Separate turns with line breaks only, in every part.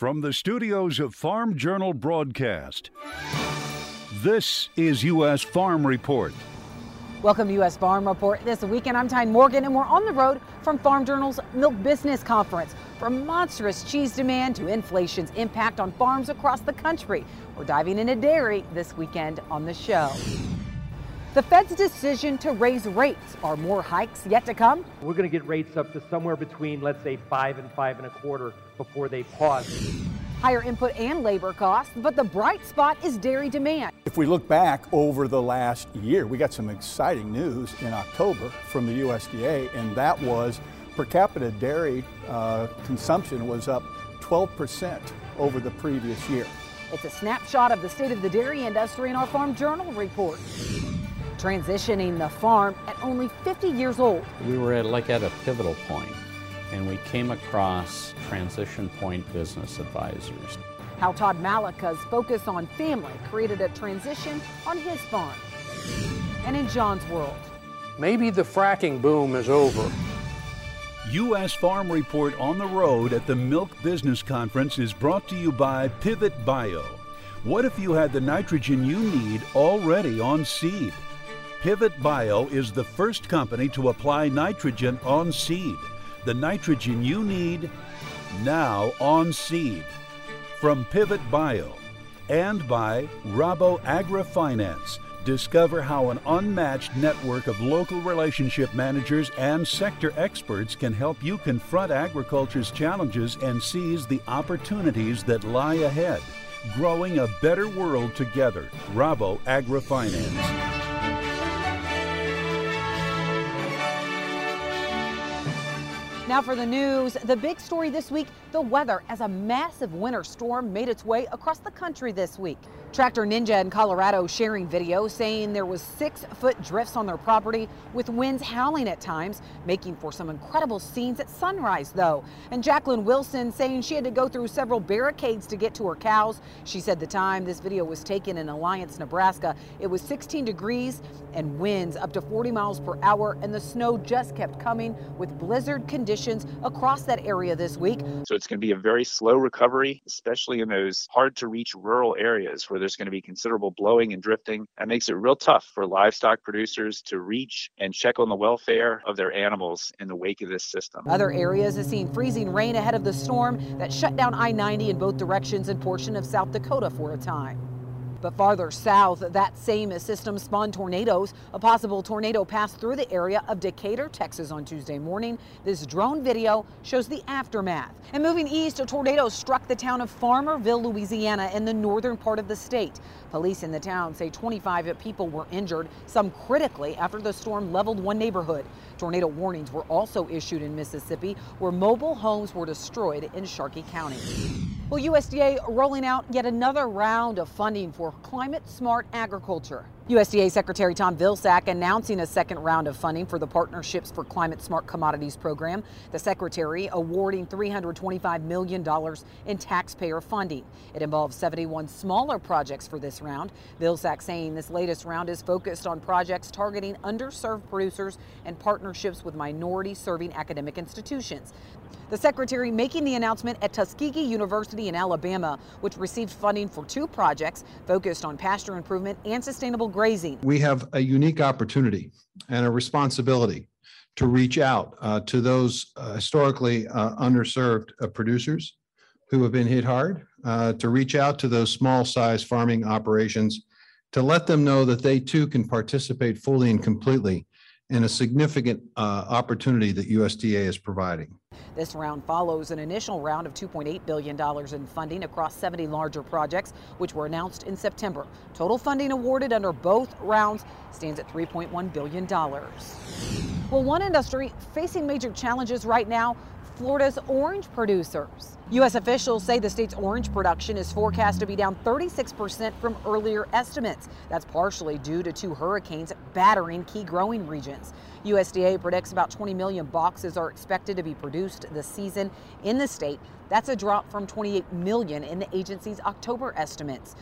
From the studios of Farm Journal Broadcast, this is U.S. Farm Report.
Welcome to U.S. Farm Report. This weekend, I'm Tyne Morgan, and we're on the road from Farm Journal's Milk Business Conference. From monstrous cheese demand to inflation's impact on farms across the country, we're diving into dairy this weekend on the show. The Fed's decision to raise rates. Are more hikes yet to come?
We're going to get rates up to somewhere between, let's say, five and five and a quarter before they pause.
Higher input and labor costs, but the bright spot is dairy demand.
If we look back over the last year, we got some exciting news in October from the USDA, and that was per capita dairy uh, consumption was up 12% over the previous year.
It's a snapshot of the state of the dairy industry in our Farm Journal report transitioning the farm at only 50 years old.
We were at, like at a pivotal point, and we came across Transition Point Business Advisors.
How Todd Malika's focus on family created a transition on his farm. And in John's world,
maybe the fracking boom is over.
U.S. Farm Report on the road at the Milk Business Conference is brought to you by Pivot Bio. What if you had the nitrogen you need already on seed? Pivot Bio is the first company to apply nitrogen on seed. The nitrogen you need now on seed. From Pivot Bio and by Rabo Agri Finance. Discover how an unmatched network of local relationship managers and sector experts can help you confront agriculture's challenges and seize the opportunities that lie ahead. Growing a better world together. Rabo Agri Finance.
Now for the news, the big story this week, the weather as a massive winter storm made its way across the country this week. Tractor Ninja in Colorado sharing video saying there was six foot drifts on their property with winds howling at times, making for some incredible scenes at sunrise though. And Jacqueline Wilson saying she had to go through several barricades to get to her cows. She said the time this video was taken in Alliance, Nebraska, it was 16 degrees and winds up to 40 miles per hour and the snow just kept coming with blizzard conditions across that area this week.
So it's going to be a very slow recovery, especially in those hard to reach rural areas where there's going to be considerable blowing and drifting. That makes it real tough for livestock producers to reach and check on the welfare of their animals in the wake of this system.
Other areas have seen freezing rain ahead of the storm that shut down I 90 in both directions and portion of South Dakota for a time. But farther south, that same system spawned tornadoes. A possible tornado passed through the area of Decatur, Texas on Tuesday morning. This drone video shows the aftermath. And moving east, a tornado struck the town of Farmerville, Louisiana in the northern part of the state. Police in the town say 25 people were injured, some critically after the storm leveled one neighborhood. Tornado warnings were also issued in Mississippi, where mobile homes were destroyed in Sharkey County. Well, USDA rolling out yet another round of funding for climate smart agriculture. USDA Secretary Tom Vilsack announcing a second round of funding for the Partnerships for Climate Smart Commodities program. The Secretary awarding $325 million in taxpayer funding. It involves 71 smaller projects for this round. Vilsack saying this latest round is focused on projects targeting underserved producers and partnerships with minority serving academic institutions. The secretary making the announcement at Tuskegee University in Alabama, which received funding for two projects focused on pasture improvement and sustainable grazing.
We have a unique opportunity and a responsibility to reach out uh, to those uh, historically uh, underserved uh, producers who have been hit hard, uh, to reach out to those small size farming operations, to let them know that they too can participate fully and completely in a significant uh, opportunity that USDA is providing.
This round follows an initial round of $2.8 billion in funding across 70 larger projects, which were announced in September. Total funding awarded under both rounds stands at $3.1 billion. Well, one industry facing major challenges right now Florida's orange producers. U.S. officials say the state's orange production is forecast to be down 36% from earlier estimates. That's partially due to two hurricanes battering key growing regions. USDA predicts about 20 million boxes are expected to be produced this season in the state. That's a drop from 28 million in the agency's October estimates.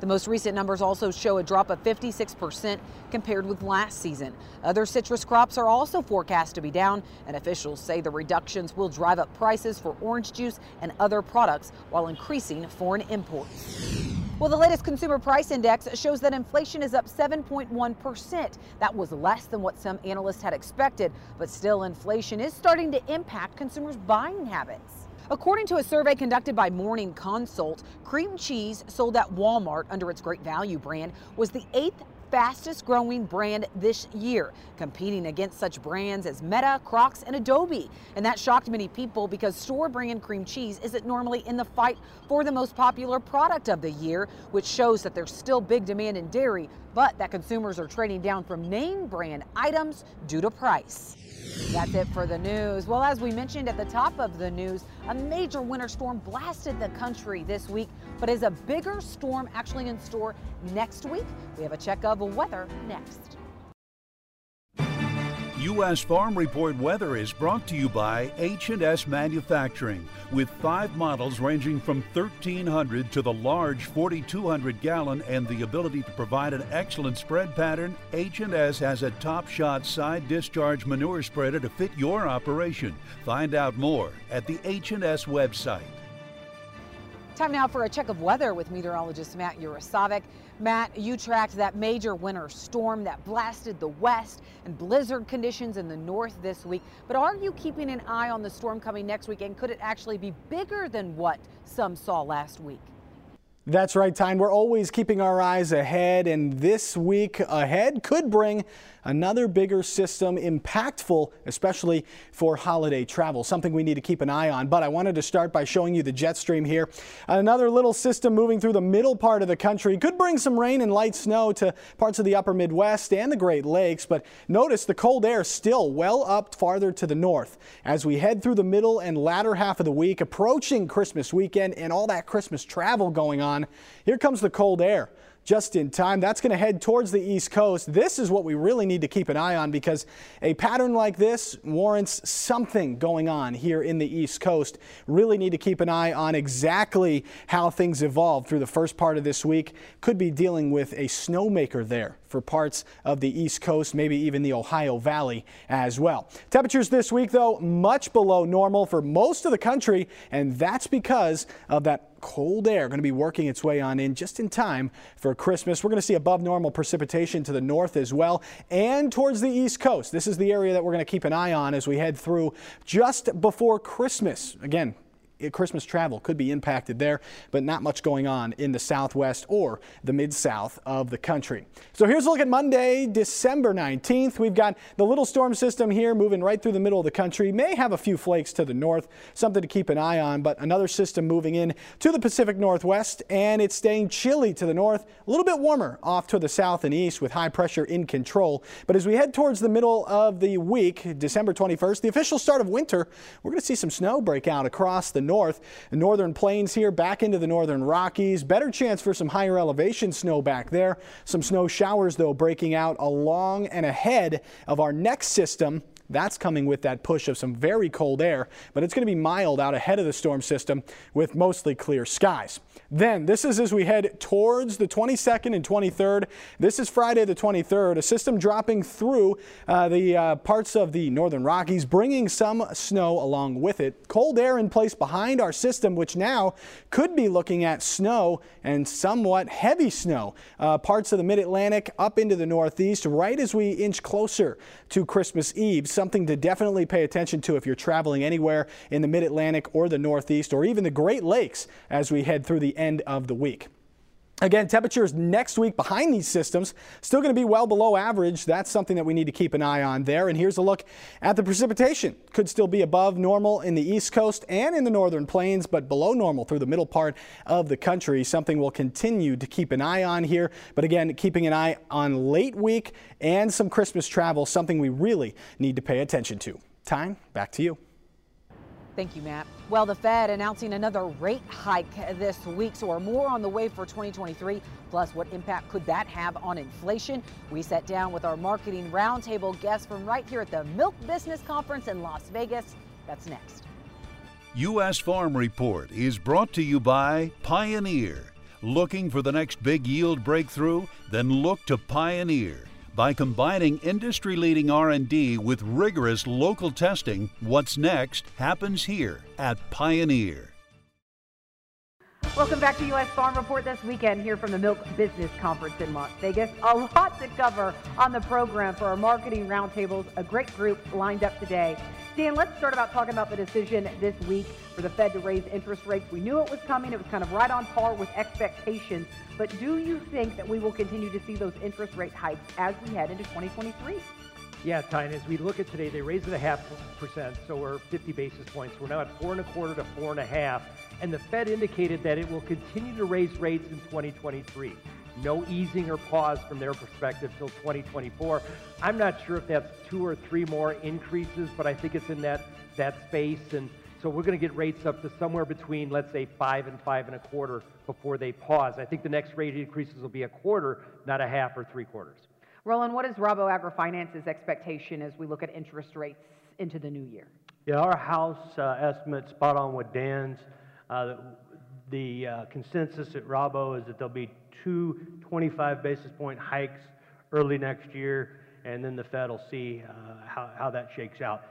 The most recent numbers also show a drop of 56% compared with last season. Other citrus crops are also forecast to be down, and officials say the reductions will drive up prices for orange juice and other products while increasing foreign imports. Well, the latest consumer price index shows that inflation is up 7.1%. That was less than what some analysts had expected, but still inflation is starting to impact consumers' buying habits. According to a survey conducted by Morning Consult, cream cheese sold at Walmart under its Great Value brand was the eighth fastest growing brand this year, competing against such brands as Meta, Crocs, and Adobe. And that shocked many people because store brand cream cheese isn't normally in the fight for the most popular product of the year, which shows that there's still big demand in dairy, but that consumers are trading down from name brand items due to price. That's it for the news. Well, as we mentioned at the top of the news, a major winter storm blasted the country this week, but is a bigger storm actually in store next week? We have a check of weather next.
U.S. Farm Report weather is brought to you by H&S Manufacturing with five models ranging from 1300 to the large 4200 gallon and the ability to provide an excellent spread pattern. H&S has a top shot side discharge manure spreader to fit your operation. Find out more at the H&S website.
Time now for a check of weather with meteorologist Matt Yurosavik. Matt, you tracked that major winter storm that blasted the west and blizzard conditions in the north this week. But are you keeping an eye on the storm coming next week? And could it actually be bigger than what some saw last week?
That's right, Tyne. We're always keeping our eyes ahead, and this week ahead could bring another bigger system impactful, especially for holiday travel, something we need to keep an eye on. But I wanted to start by showing you the jet stream here. Another little system moving through the middle part of the country could bring some rain and light snow to parts of the upper Midwest and the Great Lakes. But notice the cold air still well up farther to the north as we head through the middle and latter half of the week, approaching Christmas weekend and all that Christmas travel going on. Here comes the cold air just in time. That's going to head towards the east coast. This is what we really need to keep an eye on because a pattern like this warrants something going on here in the east coast. Really need to keep an eye on exactly how things evolve through the first part of this week. Could be dealing with a snowmaker there for parts of the east coast, maybe even the Ohio Valley as well. Temperatures this week, though, much below normal for most of the country, and that's because of that cold air going to be working its way on in just in time for Christmas. We're going to see above normal precipitation to the north as well and towards the east coast. This is the area that we're going to keep an eye on as we head through just before Christmas. Again, Christmas travel could be impacted there, but not much going on in the southwest or the mid south of the country. So here's a look at Monday, December 19th. We've got the little storm system here moving right through the middle of the country. May have a few flakes to the north, something to keep an eye on, but another system moving in to the Pacific Northwest, and it's staying chilly to the north, a little bit warmer off to the south and east with high pressure in control. But as we head towards the middle of the week, December 21st, the official start of winter, we're going to see some snow break out across the north. The northern plains here back into the northern Rockies. Better chance for some higher elevation snow back there. Some snow showers, though, breaking out along and ahead of our next system that's coming with that push of some very cold air, but it's going to be mild out ahead of the storm system with mostly clear skies. Then, this is as we head towards the 22nd and 23rd. This is Friday the 23rd, a system dropping through uh, the uh, parts of the northern Rockies, bringing some snow along with it. Cold air in place behind our system, which now could be looking at snow and somewhat heavy snow. Uh, parts of the mid Atlantic up into the northeast, right as we inch closer to Christmas Eve something to definitely pay attention to if you're traveling anywhere in the mid-Atlantic or the Northeast or even the Great Lakes as we head through the end of the week. Again, temperatures next week behind these systems still going to be well below average. That's something that we need to keep an eye on there. And here's a look at the precipitation. Could still be above normal in the east coast and in the northern plains, but below normal through the middle part of the country. Something we'll continue to keep an eye on here. But again, keeping an eye on late week and some Christmas travel, something we really need to pay attention to. Time back to you.
Thank you, Matt. Well, the Fed announcing another rate hike this week, so more on the way for 2023. Plus, what impact could that have on inflation? We sat down with our marketing roundtable guests from right here at the Milk Business Conference in Las Vegas. That's next.
U.S. Farm Report is brought to you by Pioneer Looking for the next big yield breakthrough? Then look to Pioneer. By combining industry-leading R&D with rigorous local testing, what's next happens here at Pioneer.
Welcome back to U.S. Farm Report this weekend here from the Milk Business Conference in Las Vegas. A lot to cover on the program for our marketing roundtables. A great group lined up today. Dan, let's start about talking about the decision this week for the Fed to raise interest rates. We knew it was coming. It was kind of right on par with expectations. But do you think that we will continue to see those interest rate hikes as we head into 2023?
Yeah, Tyne, as we look at today, they raised it a half percent, so we're 50 basis points. We're now at four and a quarter to four and a half, and the Fed indicated that it will continue to raise rates in 2023. No easing or pause from their perspective till 2024. I'm not sure if that's two or three more increases, but I think it's in that that space, and so we're going to get rates up to somewhere between, let's say, five and five and a quarter before they pause. I think the next rate increases will be a quarter, not a half or three quarters.
Roland, what is Rabo AgriFinance's expectation as we look at interest rates into the new year?
Yeah, our house uh, estimate spot on with Dan's. Uh, the uh, consensus at Rabo is that there'll be two 25 basis point hikes early next year, and then the Fed will see uh, how, how that shakes out.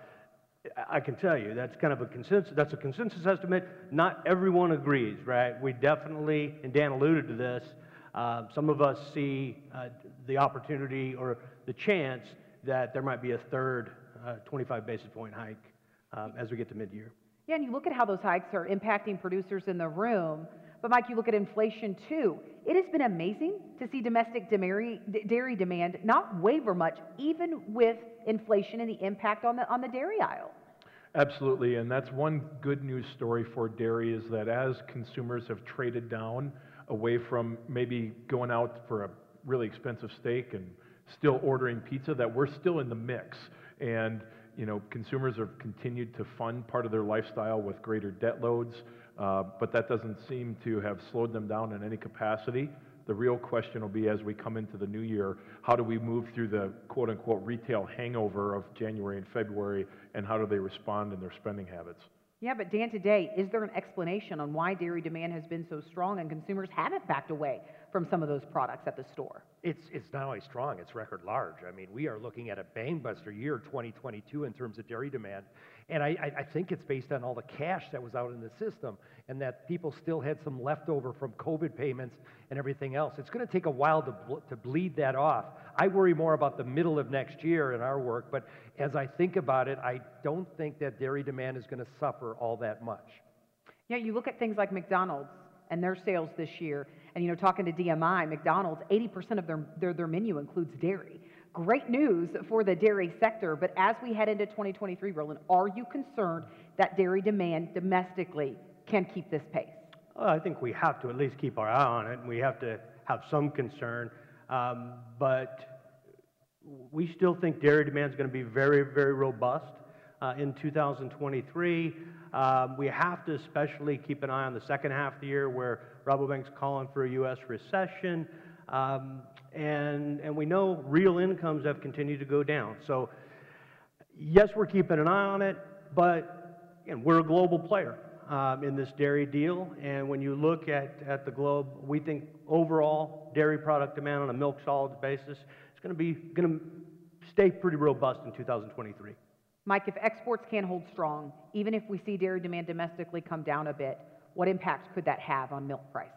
I can tell you that's kind of a consensus. That's a consensus estimate. Not everyone agrees, right? We definitely, and Dan alluded to this. Uh, some of us see uh, the opportunity or the chance that there might be a third uh, 25 basis point hike um, as we get to mid-year.
Yeah, and you look at how those hikes are impacting producers in the room. But Mike, you look at inflation too. It has been amazing to see domestic dairy, dairy demand not waver much, even with inflation and the impact on the on the dairy aisle.
Absolutely, and that's one good news story for dairy is that as consumers have traded down away from maybe going out for a really expensive steak and still ordering pizza, that we're still in the mix. And you know, consumers have continued to fund part of their lifestyle with greater debt loads, uh, but that doesn't seem to have slowed them down in any capacity. The real question will be as we come into the new year, how do we move through the quote unquote retail hangover of January and February, and how do they respond in their spending habits?
Yeah, but Dan, today, is there an explanation on why dairy demand has been so strong and consumers haven't backed away from some of those products at the store?
It's, it's not only strong, it's record large. I mean, we are looking at a bangbuster year 2022 in terms of dairy demand. And I, I, think it's based on all the cash that was out in the system and that people still had some leftover from COVID payments and everything else. It's going to take a while to, to bleed that off. I worry more about the middle of next year in our work, but as I think about it, I don't think that dairy demand is going to suffer all that much.
Yeah, you look at things like McDonald's and their sales this year, and you know, talking to DMI, McDonald's, 80% of their, their, their menu includes dairy. Great news for the dairy sector, but as we head into 2023, Roland, are you concerned that dairy demand domestically can keep this pace?
Well, I think we have to at least keep our eye on it, and we have to have some concern. Um, but we still think dairy demand is going to be very, very robust uh, in 2023. Um, we have to especially keep an eye on the second half of the year where Rabobank's calling for a U.S. recession. Um, and, and we know real incomes have continued to go down. So, yes, we're keeping an eye on it, but again, we're a global player um, in this dairy deal. And when you look at, at the globe, we think overall dairy product demand on a milk solids basis is going to be going to stay pretty robust in 2023.
Mike, if exports can't hold strong, even if we see dairy demand domestically come down a bit, what impact could that have on milk prices?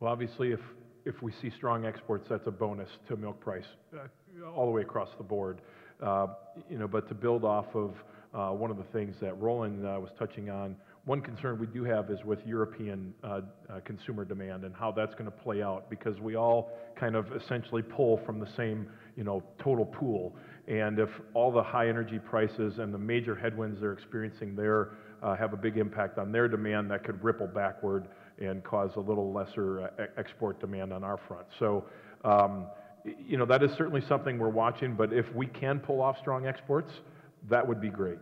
Well, obviously, if if we see strong exports, that's a bonus to milk price uh, all the way across the board. Uh, you know, but to build off of uh, one of the things that Roland uh, was touching on, one concern we do have is with European uh, uh, consumer demand and how that's going to play out because we all kind of essentially pull from the same, you know, total pool. And if all the high energy prices and the major headwinds they're experiencing there have a big impact on their demand, that could ripple backward and cause a little lesser uh, export demand on our front. So, um, you know, that is certainly something we're watching, but if we can pull off strong exports, that would be great.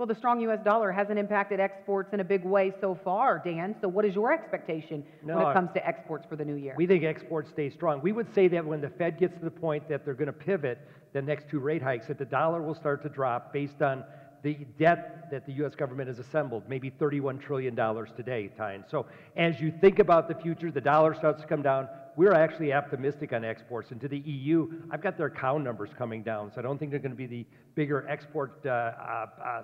Well, the strong U.S. dollar hasn't impacted exports in a big way so far, Dan. So, what is your expectation no, when it comes to exports for the new year?
We think exports stay strong. We would say that when the Fed gets to the point that they're going to pivot the next two rate hikes, that the dollar will start to drop based on the debt that the U.S. government has assembled, maybe $31 trillion today, Tyne. So as you think about the future, the dollar starts to come down. We're actually optimistic on exports. And to the EU, I've got their cow numbers coming down, so I don't think they're going to be the bigger export uh, uh, uh,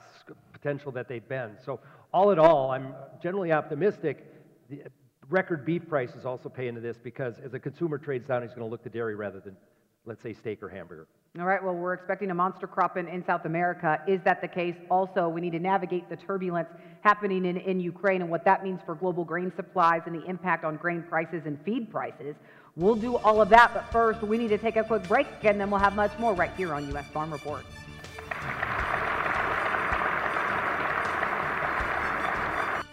potential that they've been. So all in all, I'm generally optimistic. The record beef prices also pay into this because as a consumer trades down, he's going to look to dairy rather than, let's say, steak or hamburger.
All right, well, we're expecting a monster crop in, in South America. Is that the case? Also, we need to navigate the turbulence happening in, in Ukraine and what that means for global grain supplies and the impact on grain prices and feed prices. We'll do all of that, but first, we need to take a quick break, and then we'll have much more right here on U.S. Farm Report.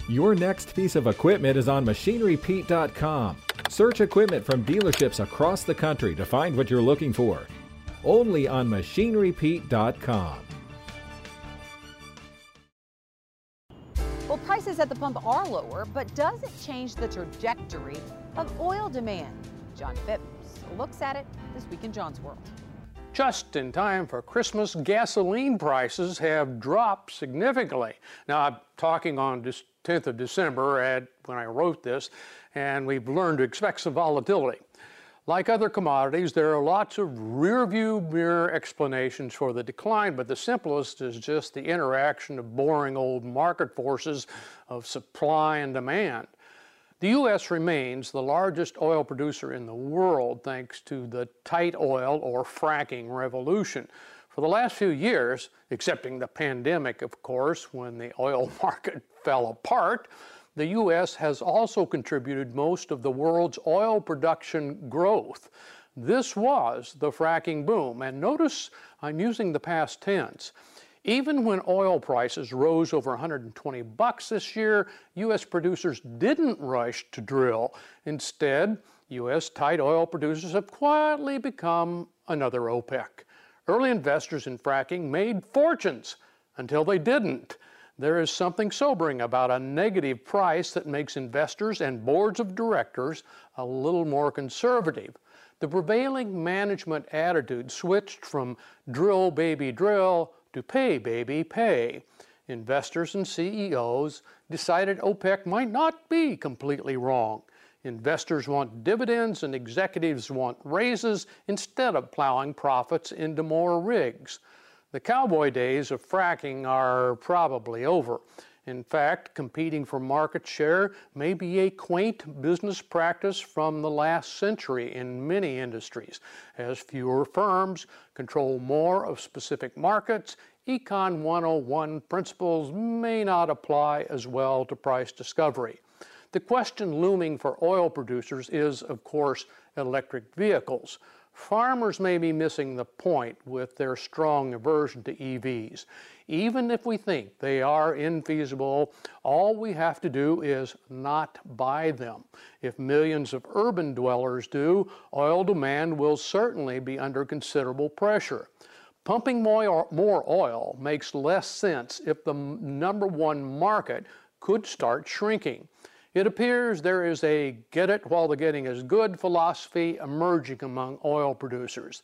Your next piece of equipment is on machinerypete.com. Search equipment from dealerships across the country to find what you're looking for only on machinerypete.com.
Well, prices at the pump are lower, but does it change the trajectory of oil demand? John Phipps looks at it this week in John's World.
Just in time for Christmas, gasoline prices have dropped significantly. Now, I'm talking on this 10th of December at, when I wrote this, and we've learned to expect some volatility. Like other commodities, there are lots of rear view mirror explanations for the decline, but the simplest is just the interaction of boring old market forces of supply and demand. The U.S. remains the largest oil producer in the world thanks to the tight oil or fracking revolution. For the last few years, excepting the pandemic, of course, when the oil market fell apart, the U.S. has also contributed most of the world's oil production growth. This was the fracking boom. And notice I'm using the past tense. Even when oil prices rose over 120 bucks this year, U.S. producers didn't rush to drill. Instead, U.S. tight oil producers have quietly become another OPEC. Early investors in fracking made fortunes until they didn't. There is something sobering about a negative price that makes investors and boards of directors a little more conservative. The prevailing management attitude switched from drill baby drill to pay baby pay. Investors and CEOs decided OPEC might not be completely wrong. Investors want dividends and executives want raises instead of plowing profits into more rigs. The cowboy days of fracking are probably over. In fact, competing for market share may be a quaint business practice from the last century in many industries. As fewer firms control more of specific markets, Econ 101 principles may not apply as well to price discovery. The question looming for oil producers is, of course, electric vehicles. Farmers may be missing the point with their strong aversion to EVs. Even if we think they are infeasible, all we have to do is not buy them. If millions of urban dwellers do, oil demand will certainly be under considerable pressure. Pumping more, oil makes less sense if the number one market could start shrinking. It appears there is a get it while the getting is good philosophy emerging among oil producers.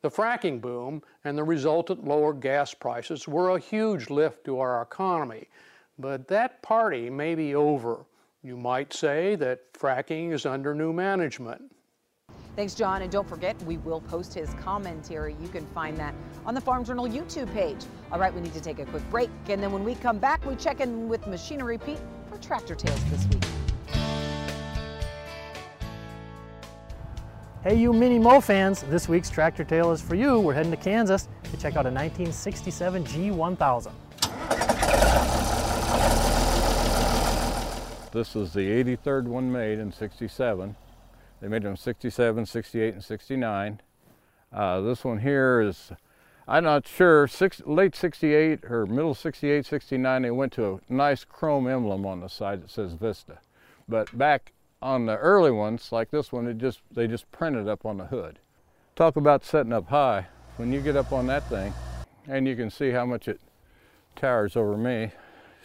The fracking boom and the resultant lower gas prices were a huge lift to our economy, but that party may be over. You might say that fracking is under new management.
Thanks, John. And don't forget, we will post his commentary. You can find that on the Farm Journal YouTube page. All right, we need to take a quick break. And then when we come back, we check in with Machinery Pete for Tractor Tales this week.
Hey, you Mini Mo fans, this week's Tractor Tale is for you. We're heading to Kansas to check out a 1967 G1000.
This is the 83rd one made in 67. They made them 67, 68, and 69. Uh, this one here is, I'm not sure, six, late 68 or middle 68, 69, they went to a nice chrome emblem on the side that says Vista. But back on the early ones, like this one, it just they just printed up on the hood. Talk about setting up high. When you get up on that thing, and you can see how much it towers over me.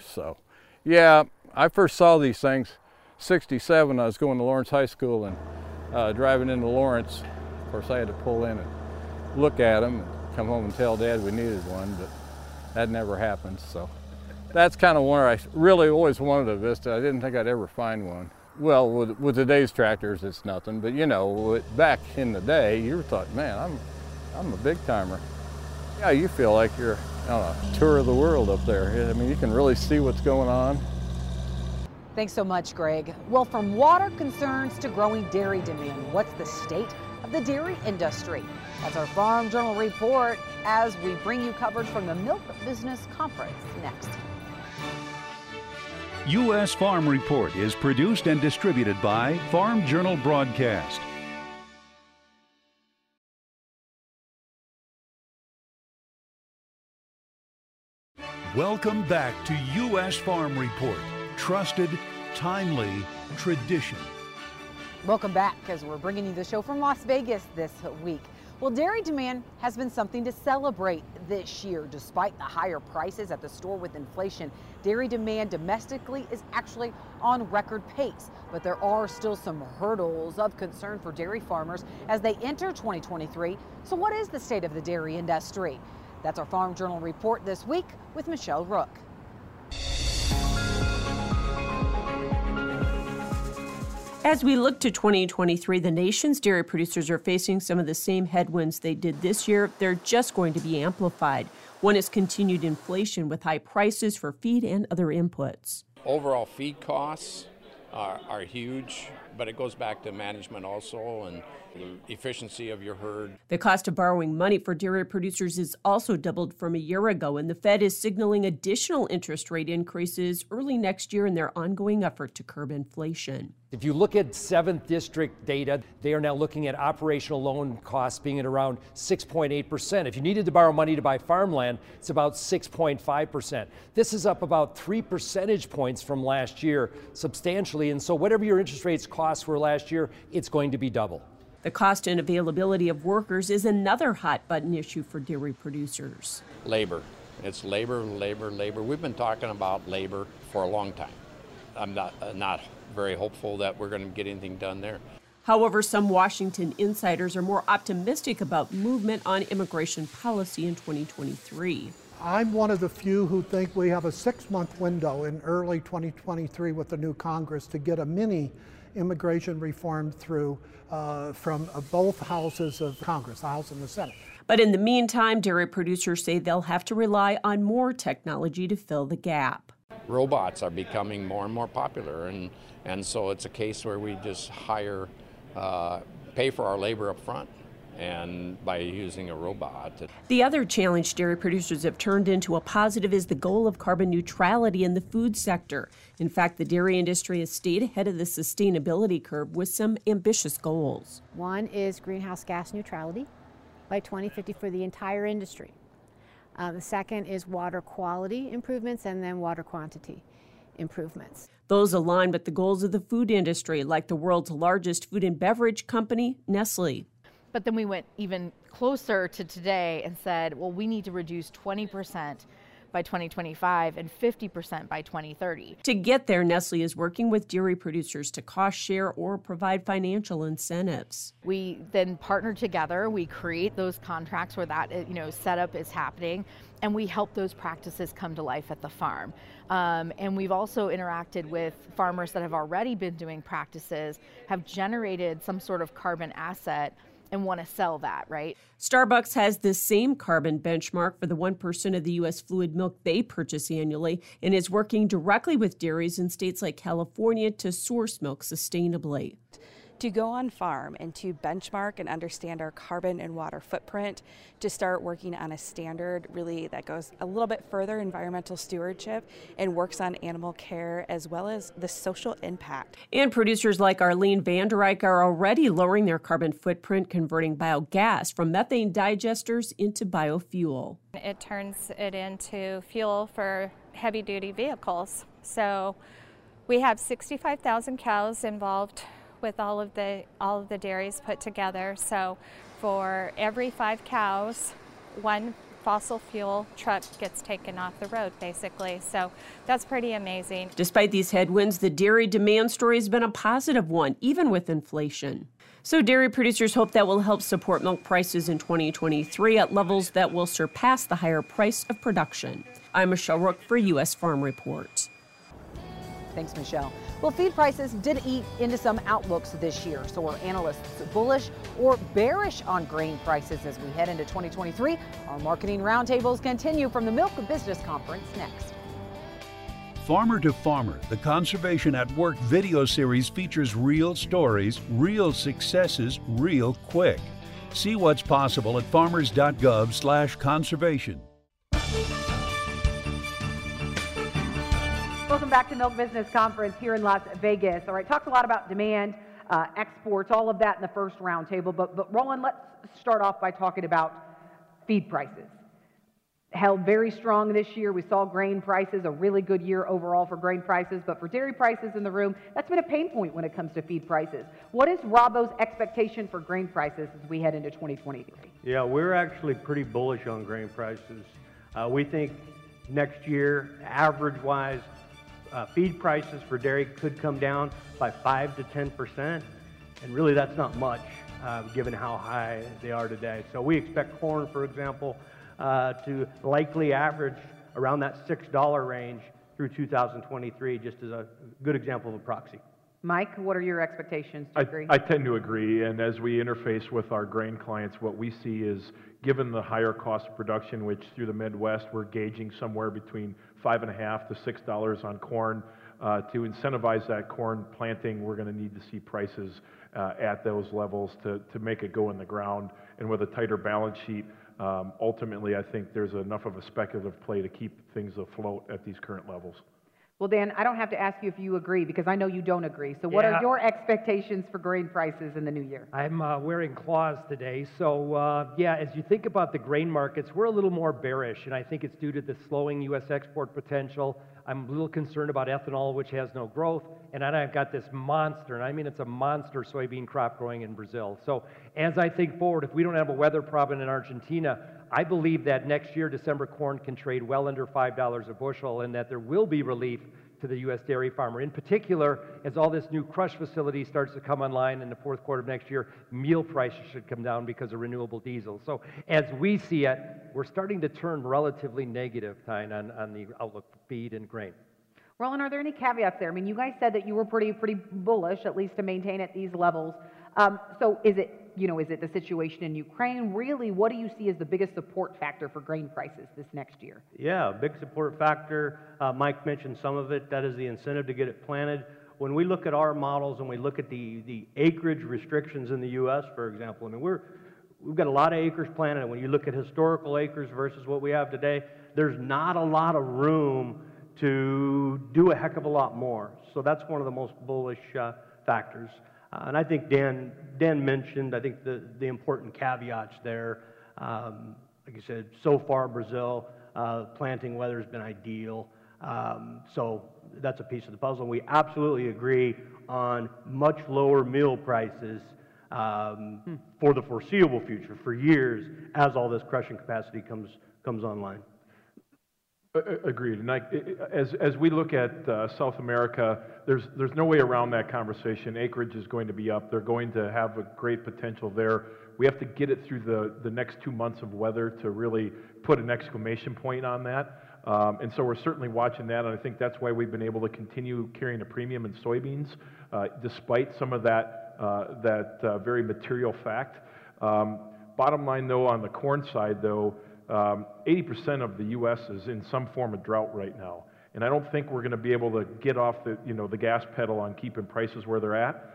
So, yeah, I first saw these things 67. I was going to Lawrence High School and uh, driving into Lawrence. Of course, I had to pull in and look at them come home and tell Dad we needed one. But That never happens, so that's kind of where I really always wanted a Vista. I didn't think I'd ever find one. Well, with, with today's tractors, it's nothing, but you know, back in the day, you thought, man, I'm, I'm a big timer. Yeah, you feel like you're on a tour of the world up there. I mean, you can really see what's going on.
Thanks so much, Greg. Well, from water concerns to growing dairy demand, what's the state of the dairy industry? That's our Farm Journal report as we bring you coverage from the Milk Business Conference next.
U.S. Farm Report is produced and distributed by Farm Journal Broadcast. Welcome back to U.S. Farm Report. Trusted, timely, tradition.
Welcome back as we're bringing you the show from Las Vegas this week. Well, dairy demand has been something to celebrate this year. Despite the higher prices at the store with inflation, dairy demand domestically is actually on record pace. But there are still some hurdles of concern for dairy farmers as they enter 2023. So what is the state of the dairy industry? That's our Farm Journal report this week with Michelle Rook.
As we look to 2023, the nation's dairy producers are facing some of the same headwinds they did this year. They're just going to be amplified. One is continued inflation with high prices for feed and other inputs.
Overall feed costs are, are huge, but it goes back to management also and the efficiency of your herd.
The cost of borrowing money for dairy producers is also doubled from a year ago, and the Fed is signaling additional interest rate increases early next year in their ongoing effort to curb inflation.
If you look at 7th District data, they are now looking at operational loan costs being at around 6.8%. If you needed to borrow money to buy farmland, it's about 6.5%. This is up about three percentage points from last year, substantially. And so, whatever your interest rates costs were last year, it's going to be double.
The cost and availability of workers is another hot button issue for dairy producers.
Labor. It's labor, labor, labor. We've been talking about labor for a long time. I'm not, uh, not very hopeful that we're going to get anything done there.
However, some Washington insiders are more optimistic about movement on immigration policy in 2023.
I'm one of the few who think we have a six month window in early 2023 with the new Congress to get a mini immigration reform through uh, from uh, both houses of Congress, the House and the Senate.
But in the meantime, dairy producers say they'll have to rely on more technology to fill the gap.
Robots are becoming more and more popular, and, and so it's a case where we just hire, uh, pay for our labor up front and by using a robot.
The other challenge dairy producers have turned into a positive is the goal of carbon neutrality in the food sector. In fact, the dairy industry has stayed ahead of the sustainability curve with some ambitious goals.
One is greenhouse gas neutrality by 2050 for the entire industry. Uh, the second is water quality improvements and then water quantity improvements.
Those align with the goals of the food industry, like the world's largest food and beverage company, Nestle.
But then we went even closer to today and said, well, we need to reduce 20% by 2025 and 50% by 2030.
To get there, Nestle is working with dairy producers to cost share or provide financial incentives.
We then partner together, we create those contracts where that you know setup is happening and we help those practices come to life at the farm. Um, and we've also interacted with farmers that have already been doing practices, have generated some sort of carbon asset and want to sell that, right?
Starbucks has the same carbon benchmark for the 1% of the U.S. fluid milk they purchase annually and is working directly with dairies in states like California to source milk sustainably
to go on farm and to benchmark and understand our carbon and water footprint, to start working on a standard really that goes a little bit further environmental stewardship and works on animal care as well as the social impact.
And producers like Arlene Vandereyck are already lowering their carbon footprint, converting biogas from methane digesters into biofuel.
It turns it into fuel for heavy duty vehicles. So we have 65,000 cows involved with all of the all of the dairies put together. So for every five cows, one fossil fuel truck gets taken off the road, basically. So that's pretty amazing.
Despite these headwinds, the dairy demand story has been a positive one, even with inflation. So, dairy producers hope that will help support milk prices in 2023 at levels that will surpass the higher price of production. I'm Michelle Rook for U.S. Farm Report.
Thanks, Michelle. Well, feed prices did eat into some outlooks this year. So are analysts bullish or bearish on grain prices as we head into 2023? Our marketing roundtables continue from the Milk Business Conference next.
Farmer to Farmer, the Conservation at Work video series features real stories, real successes, real quick. See what's possible at farmers.gov/conservation.
Welcome back to Milk Business Conference here in Las Vegas. All right, talked a lot about demand, uh, exports, all of that in the first roundtable. But, but Roland, let's start off by talking about feed prices. Held very strong this year. We saw grain prices, a really good year overall for grain prices. But for dairy prices in the room, that's been a pain point when it comes to feed prices. What is Rabo's expectation for grain prices as we head into 2023?
Yeah, we're actually pretty bullish on grain prices. Uh, we think next year, average wise, uh, feed prices for dairy could come down by 5 to 10 percent, and really that's not much uh, given how high they are today. So we expect corn, for example, uh, to likely average around that $6 range through 2023, just as a good example of a proxy.
Mike, what are your expectations?
I, I, tend to agree, and as we interface with our grain clients, what we see is given the higher cost of production, which through the Midwest we're gauging somewhere between five and a half to six dollars on corn. Uh, to incentivize that corn planting, we're going to need to see prices uh, at those levels to, to make it go in the ground. And with a tighter balance sheet, um, ultimately, I think there's enough of a speculative play to keep things afloat at these current levels.
Well, Dan, I don't have to ask you if you agree because I know you don't agree. So, what yeah. are your expectations for grain prices in the new year?
I'm uh, wearing claws today. So, uh, yeah, as you think about the grain markets, we're a little more bearish, and I think it's due to the slowing U.S. export potential. I'm a little concerned about ethanol, which has no growth. And then I've got this monster, and I mean it's a monster soybean crop growing in Brazil. So, as I think forward, if we don't have a weather problem in Argentina, I believe that next year December corn can trade well under $5 a bushel and that there will be relief to the U.S. dairy farmer. In particular, as all this new crush facility starts to come online in the fourth quarter of next year, meal prices should come down because of renewable diesel. So as we see it, we're starting to turn relatively negative, Tyne, on, on the outlook for feed and grain.
Roland, are there any caveats there? I mean, you guys said that you were pretty pretty bullish, at least to maintain at these levels. Um, so is it you know, is it the situation in Ukraine? Really, what do you see as the biggest support factor for grain prices this next year?
Yeah, big support factor. Uh, Mike mentioned some of it. That is the incentive to get it planted. When we look at our models and we look at the, the acreage restrictions in the U.S., for example, I mean, we're, we've got a lot of acres planted. When you look at historical acres versus what we have today, there's not a lot of room to do a heck of a lot more. So that's one of the most bullish uh, factors. Uh, and I think Dan, Dan mentioned, I think the, the important caveats there. Um, like you said, so far Brazil, uh, planting weather has been ideal. Um, so that's a piece of the puzzle. We absolutely agree on much lower meal prices um, hmm. for the foreseeable future, for years, as all this crushing capacity comes, comes online.
Agreed. And I, as, as we look at uh, South America, there's, there's no way around that conversation. Acreage is going to be up. They're going to have a great potential there. We have to get it through the, the next two months of weather to really put an exclamation point on that. Um, and so we're certainly watching that, and I think that's why we've been able to continue carrying a premium in soybeans, uh, despite some of that, uh, that uh, very material fact. Um, bottom line, though, on the corn side, though, um, 80% of the U.S. is in some form of drought right now. And I don't think we're going to be able to get off the, you know, the gas pedal on keeping prices where they're at.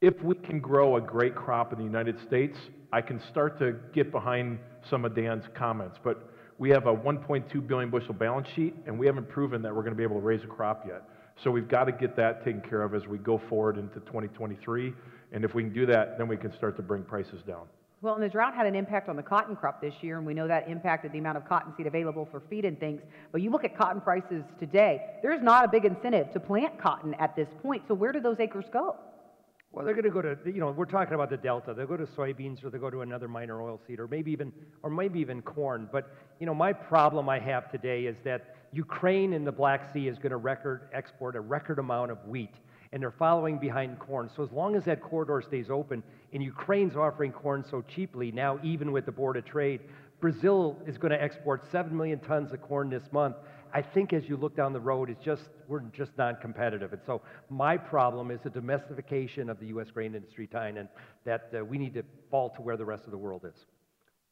If we can grow a great crop in the United States, I can start to get behind some of Dan's comments. But we have a 1.2 billion bushel balance sheet, and we haven't proven that we're going to be able to raise a crop yet. So we've got to get that taken care of as we go forward into 2023. And if we can do that, then we can start to bring prices down.
Well, and the drought had an impact on the cotton crop this year, and we know that impacted the amount of cotton seed available for feed and things. But you look at cotton prices today, there's not a big incentive to plant cotton at this point. So where do those acres go?
Well, they're going to go to, you know, we're talking about the Delta. They'll go to soybeans or they'll go to another minor oil seed or maybe even, or maybe even corn. But, you know, my problem I have today is that Ukraine in the Black Sea is going to record export a record amount of wheat, and they're following behind corn. So as long as that corridor stays open, and Ukraine's offering corn so cheaply now, even with the Board of Trade, Brazil is going to export 7 million tons of corn this month. I think as you look down the road, it's just we're just not competitive. And so my problem is the domestication of the U.S. grain industry, Tyne, and that uh, we need to fall to where the rest of the world is.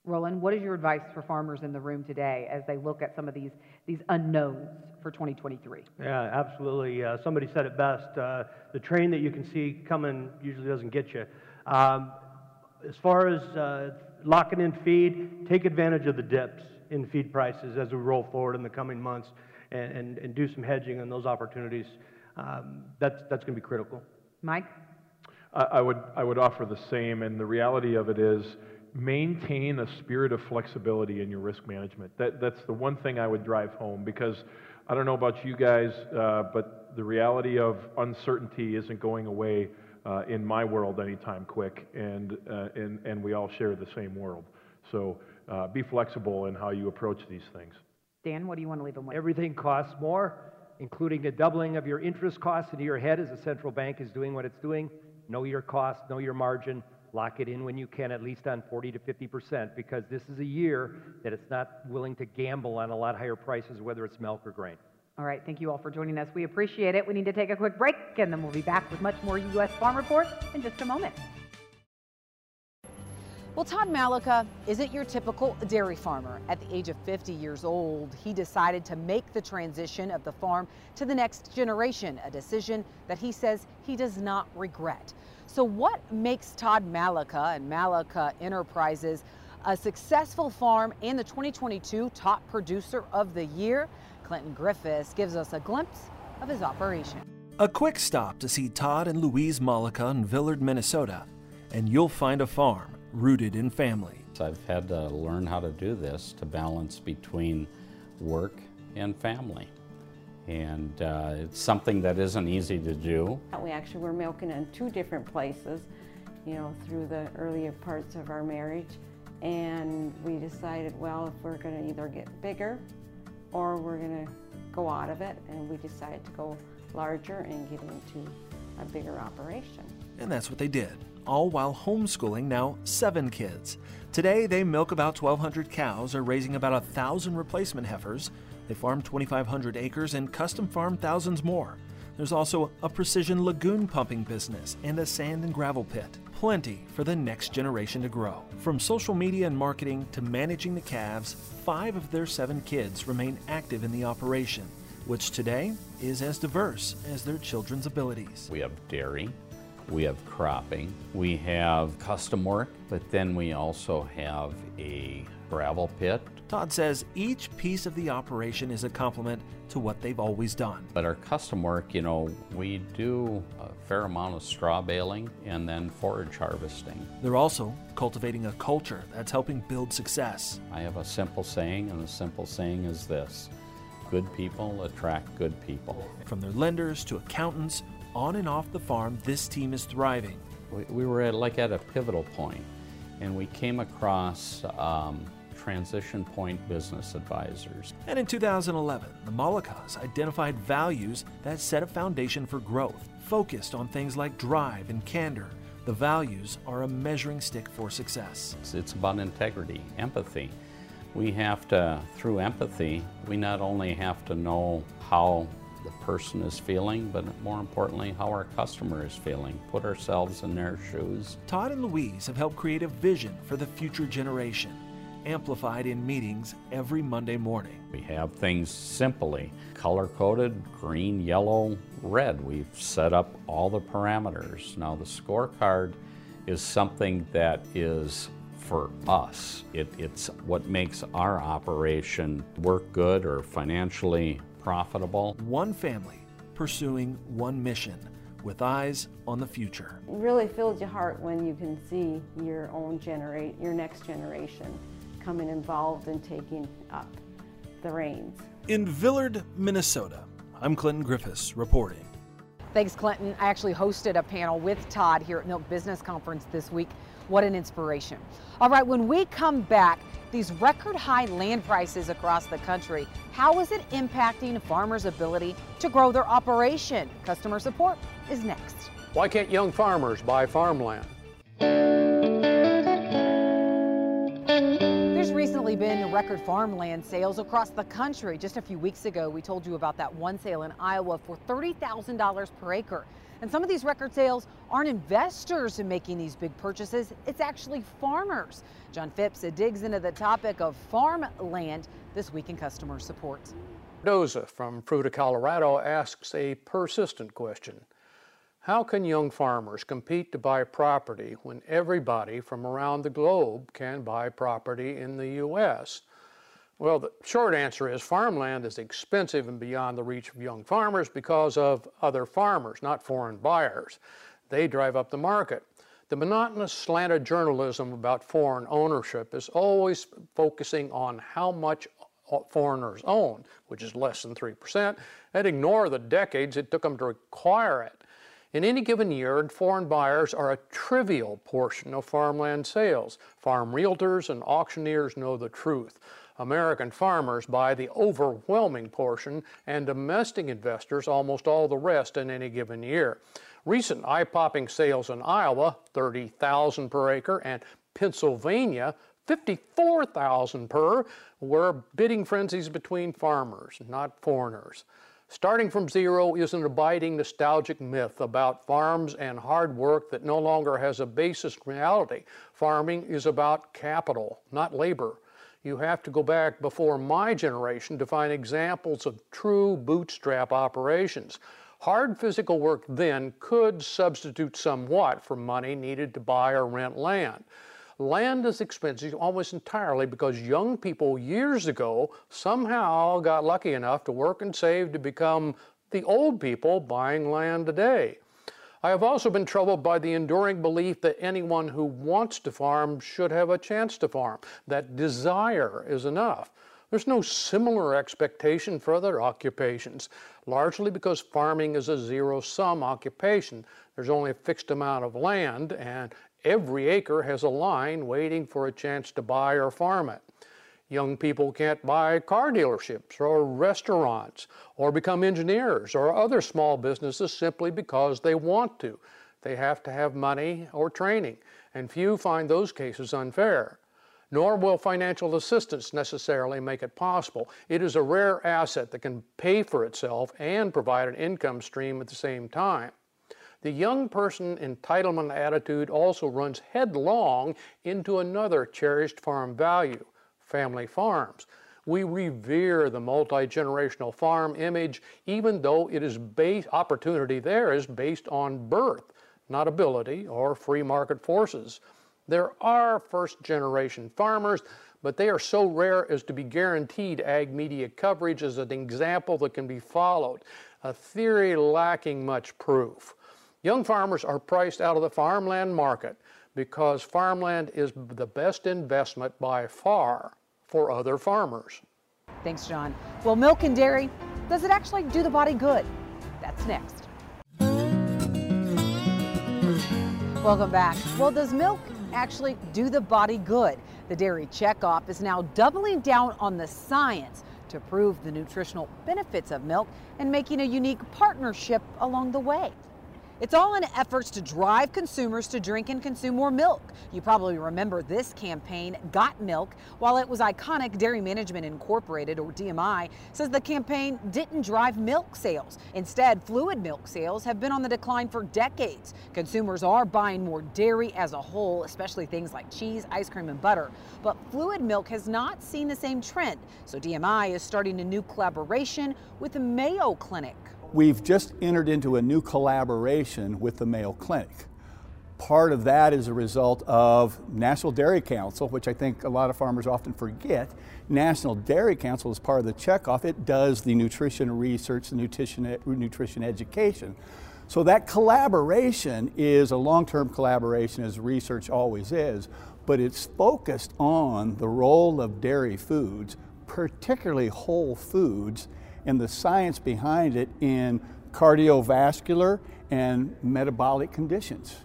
Roland, what is your advice for farmers in the room today as they look at some of these these unknowns for 2023?
Yeah, absolutely. Uh, somebody said it best. Uh, the train that you can see coming usually doesn't get you. Um, as far as uh, locking in feed, take advantage of the dips in feed prices as we roll forward in the coming months and, and, and do some hedging on those opportunities. Um, that's that's going to be critical.
Mike?
I, I would, I would offer the same, and the reality of it is maintain a spirit of flexibility in your risk management. That, that's the one thing I would drive home because I don't know about you guys, uh, but the reality of uncertainty isn't going away uh, in my world anytime quick, and, uh, and, and we all share the same world. So uh, be flexible in how you approach these things.
Dan, what do you want to leave them with?
Everything costs more, including a doubling of your interest costs into your head as the central bank is doing what it's doing. Know your cost, know your margin, lock it in when you can, at least on 40 to 50 percent, because this is a year that it's not willing to gamble on a lot higher prices, whether it's milk or grain.
All right, thank you all for joining us. We appreciate it. We need to take a quick break, and then we'll be back with much more U.S. Farm Report in just a moment.
Well, Todd Malika isn't your typical dairy farmer. At the age of 50 years old, he decided to make the transition of the farm to the next generation, a decision that he says he does not regret. So, what makes Todd Malika and Malika Enterprises a successful farm and the 2022 top producer of the year? Clinton Griffiths gives us a glimpse of his operation.
A quick stop to see Todd and Louise Malika in Villard, Minnesota, and you'll find a farm rooted in family.
I've had to learn how to do this to balance between work and family. And uh, it's something that isn't easy to do.
We actually were milking in two different places, you know, through the earlier parts of our marriage. And we decided, well, if we're going to either get bigger or we're going to go out of it, and we decided to go larger and get into a bigger operation.
And that's what they did, all while homeschooling now seven kids. Today, they milk about 1,200 cows, are raising about a thousand replacement heifers. They farm 2,500 acres and custom farm thousands more. There's also a precision lagoon pumping business and a sand and gravel pit. Plenty for the next generation to grow. From social media and marketing to managing the calves, five of their seven kids remain active in the operation, which today is as diverse as their children's abilities.
We have dairy, we have cropping, we have custom work, but then we also have a gravel pit.
Todd says each piece of the operation is a complement to what they've always done.
But our custom work, you know, we do a fair amount of straw baling and then forage harvesting.
They're also cultivating a culture that's helping build success.
I have a simple saying, and the simple saying is this good people attract good people.
From their lenders to accountants, on and off the farm, this team is thriving.
We, we were at, like at a pivotal point, and we came across um, Transition Point Business Advisors.
And in 2011, the Malikas identified values that set a foundation for growth, focused on things like drive and candor. The values are a measuring stick for success.
It's about integrity, empathy. We have to, through empathy, we not only have to know how the person is feeling, but more importantly, how our customer is feeling. Put ourselves in their shoes.
Todd and Louise have helped create a vision for the future generation, amplified in meetings every Monday morning.
We have things simply color coded green, yellow, red. We've set up all the parameters. Now, the scorecard is something that is for us. It, it's what makes our operation work good or financially profitable.
One family pursuing one mission with eyes on the future.
It really fills your heart when you can see your own generate your next generation coming involved and taking up the reins.
In Villard, Minnesota, I'm Clinton Griffiths reporting.
Thanks, Clinton. I actually hosted a panel with Todd here at Milk Business Conference this week. What an inspiration. All right, when we come back, these record high land prices across the country, how is it impacting farmers' ability to grow their operation? Customer support is next.
Why can't young farmers buy farmland?
Record farmland sales across the country. Just a few weeks ago, we told you about that one sale in Iowa for $30,000 per acre. And some of these record sales aren't investors making these big purchases, it's actually farmers. John Phipps digs into the topic of farmland this week in customer support.
Doza from Fruita, Colorado asks a persistent question. How can young farmers compete to buy property when everybody from around the globe can buy property in the U.S.? Well, the short answer is farmland is expensive and beyond the reach of young farmers because of other farmers, not foreign buyers. They drive up the market. The monotonous slanted journalism about foreign ownership is always focusing on how much foreigners own, which is less than 3%, and ignore the decades it took them to acquire it. In any given year, foreign buyers are a trivial portion of farmland sales. Farm realtors and auctioneers know the truth. American farmers buy the overwhelming portion and domestic investors almost all the rest in any given year. Recent eye-popping sales in Iowa, 30,000 per acre, and Pennsylvania, 54,000 per, were bidding frenzies between farmers, not foreigners. Starting from zero is an abiding nostalgic myth about farms and hard work that no longer has a basis in reality. Farming is about capital, not labor you have to go back before my generation to find examples of true bootstrap operations. Hard physical work then could substitute somewhat for money needed to buy or rent land. Land is expensive almost entirely because young people years ago somehow got lucky enough to work and save to become the old people buying land today. I have also been troubled by the enduring belief that anyone who wants to farm should have a chance to farm, that desire is enough. There's no similar expectation for other occupations, largely because farming is a zero sum occupation. There's only a fixed amount of land, and every acre has a line waiting for a chance to buy or farm it. Young people can't buy car dealerships or restaurants or become engineers or other small businesses simply because they want to. They have to have money or training, and few find those cases unfair. Nor will financial assistance necessarily make it possible. It is a rare asset that can pay for itself and provide an income stream at the same time. The young person entitlement attitude also runs headlong into another cherished farm value family farms. We revere the multi-generational farm image even though it is opportunity there is based on birth, not ability or free market forces. There are first generation farmers, but they are so rare as to be guaranteed ag media coverage as an example that can be followed, a theory lacking much proof. Young farmers are priced out of the farmland market because farmland is the best investment by far for other farmers.
Thanks, John. Well, milk and dairy, does it actually do the body good? That's next. Welcome back. Well, does milk actually do the body good? The Dairy Checkoff is now doubling down on the science to prove the nutritional benefits of milk and making a unique partnership along the way. It's all in efforts to drive consumers to drink and consume more milk. You probably remember this campaign, Got Milk. While it was iconic, Dairy Management Incorporated, or DMI, says the campaign didn't drive milk sales. Instead, fluid milk sales have been on the decline for decades. Consumers are buying more dairy as a whole, especially things like cheese, ice cream, and butter. But fluid milk has not seen the same trend. So DMI is starting a new collaboration with the Mayo Clinic.
We've just entered into a new collaboration with the Mayo Clinic. Part of that is a result of National Dairy Council, which I think a lot of farmers often forget. National Dairy Council is part of the checkoff. It does the nutrition research, the nutrition, nutrition education. So that collaboration is a long-term collaboration as research always is, but it's focused on the role of dairy foods, particularly whole foods, and the science behind it in cardiovascular and metabolic conditions.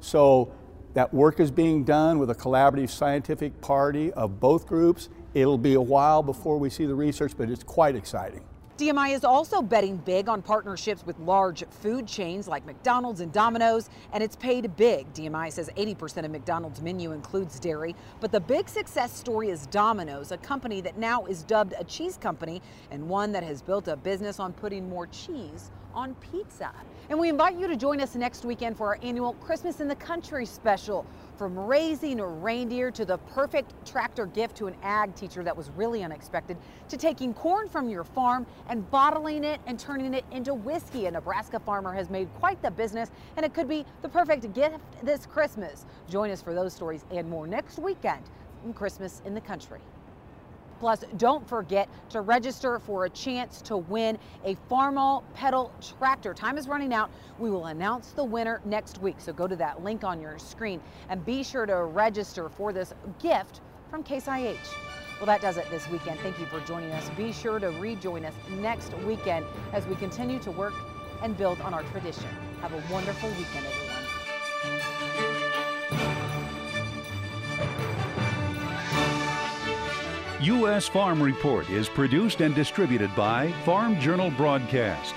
So that work is being done with a collaborative scientific party of both groups. It'll be a while before we see the research, but it's quite exciting.
DMI is also betting big on partnerships with large food chains like McDonald's and Domino's, and it's paid big. DMI says 80% of McDonald's menu includes dairy, but the big success story is Domino's, a company that now is dubbed a cheese company and one that has built a business on putting more cheese on pizza. And we invite you to join us next weekend for our annual Christmas in the Country special. From raising a reindeer to the perfect tractor gift to an ag teacher that was really unexpected, to taking corn from your farm and bottling it and turning it into whiskey. A Nebraska farmer has made quite the business, and it could be the perfect gift this Christmas. Join us for those stories and more next weekend Christmas in the Country. Plus, don't forget to register for a chance to win a Farmall pedal tractor. Time is running out. We will announce the winner next week. So go to that link on your screen and be sure to register for this gift from Case IH. Well, that does it this weekend. Thank you for joining us. Be sure to rejoin us next weekend as we continue to work and build on our tradition. Have a wonderful weekend, everyone.
U.S. Farm Report is produced and distributed by Farm Journal Broadcast.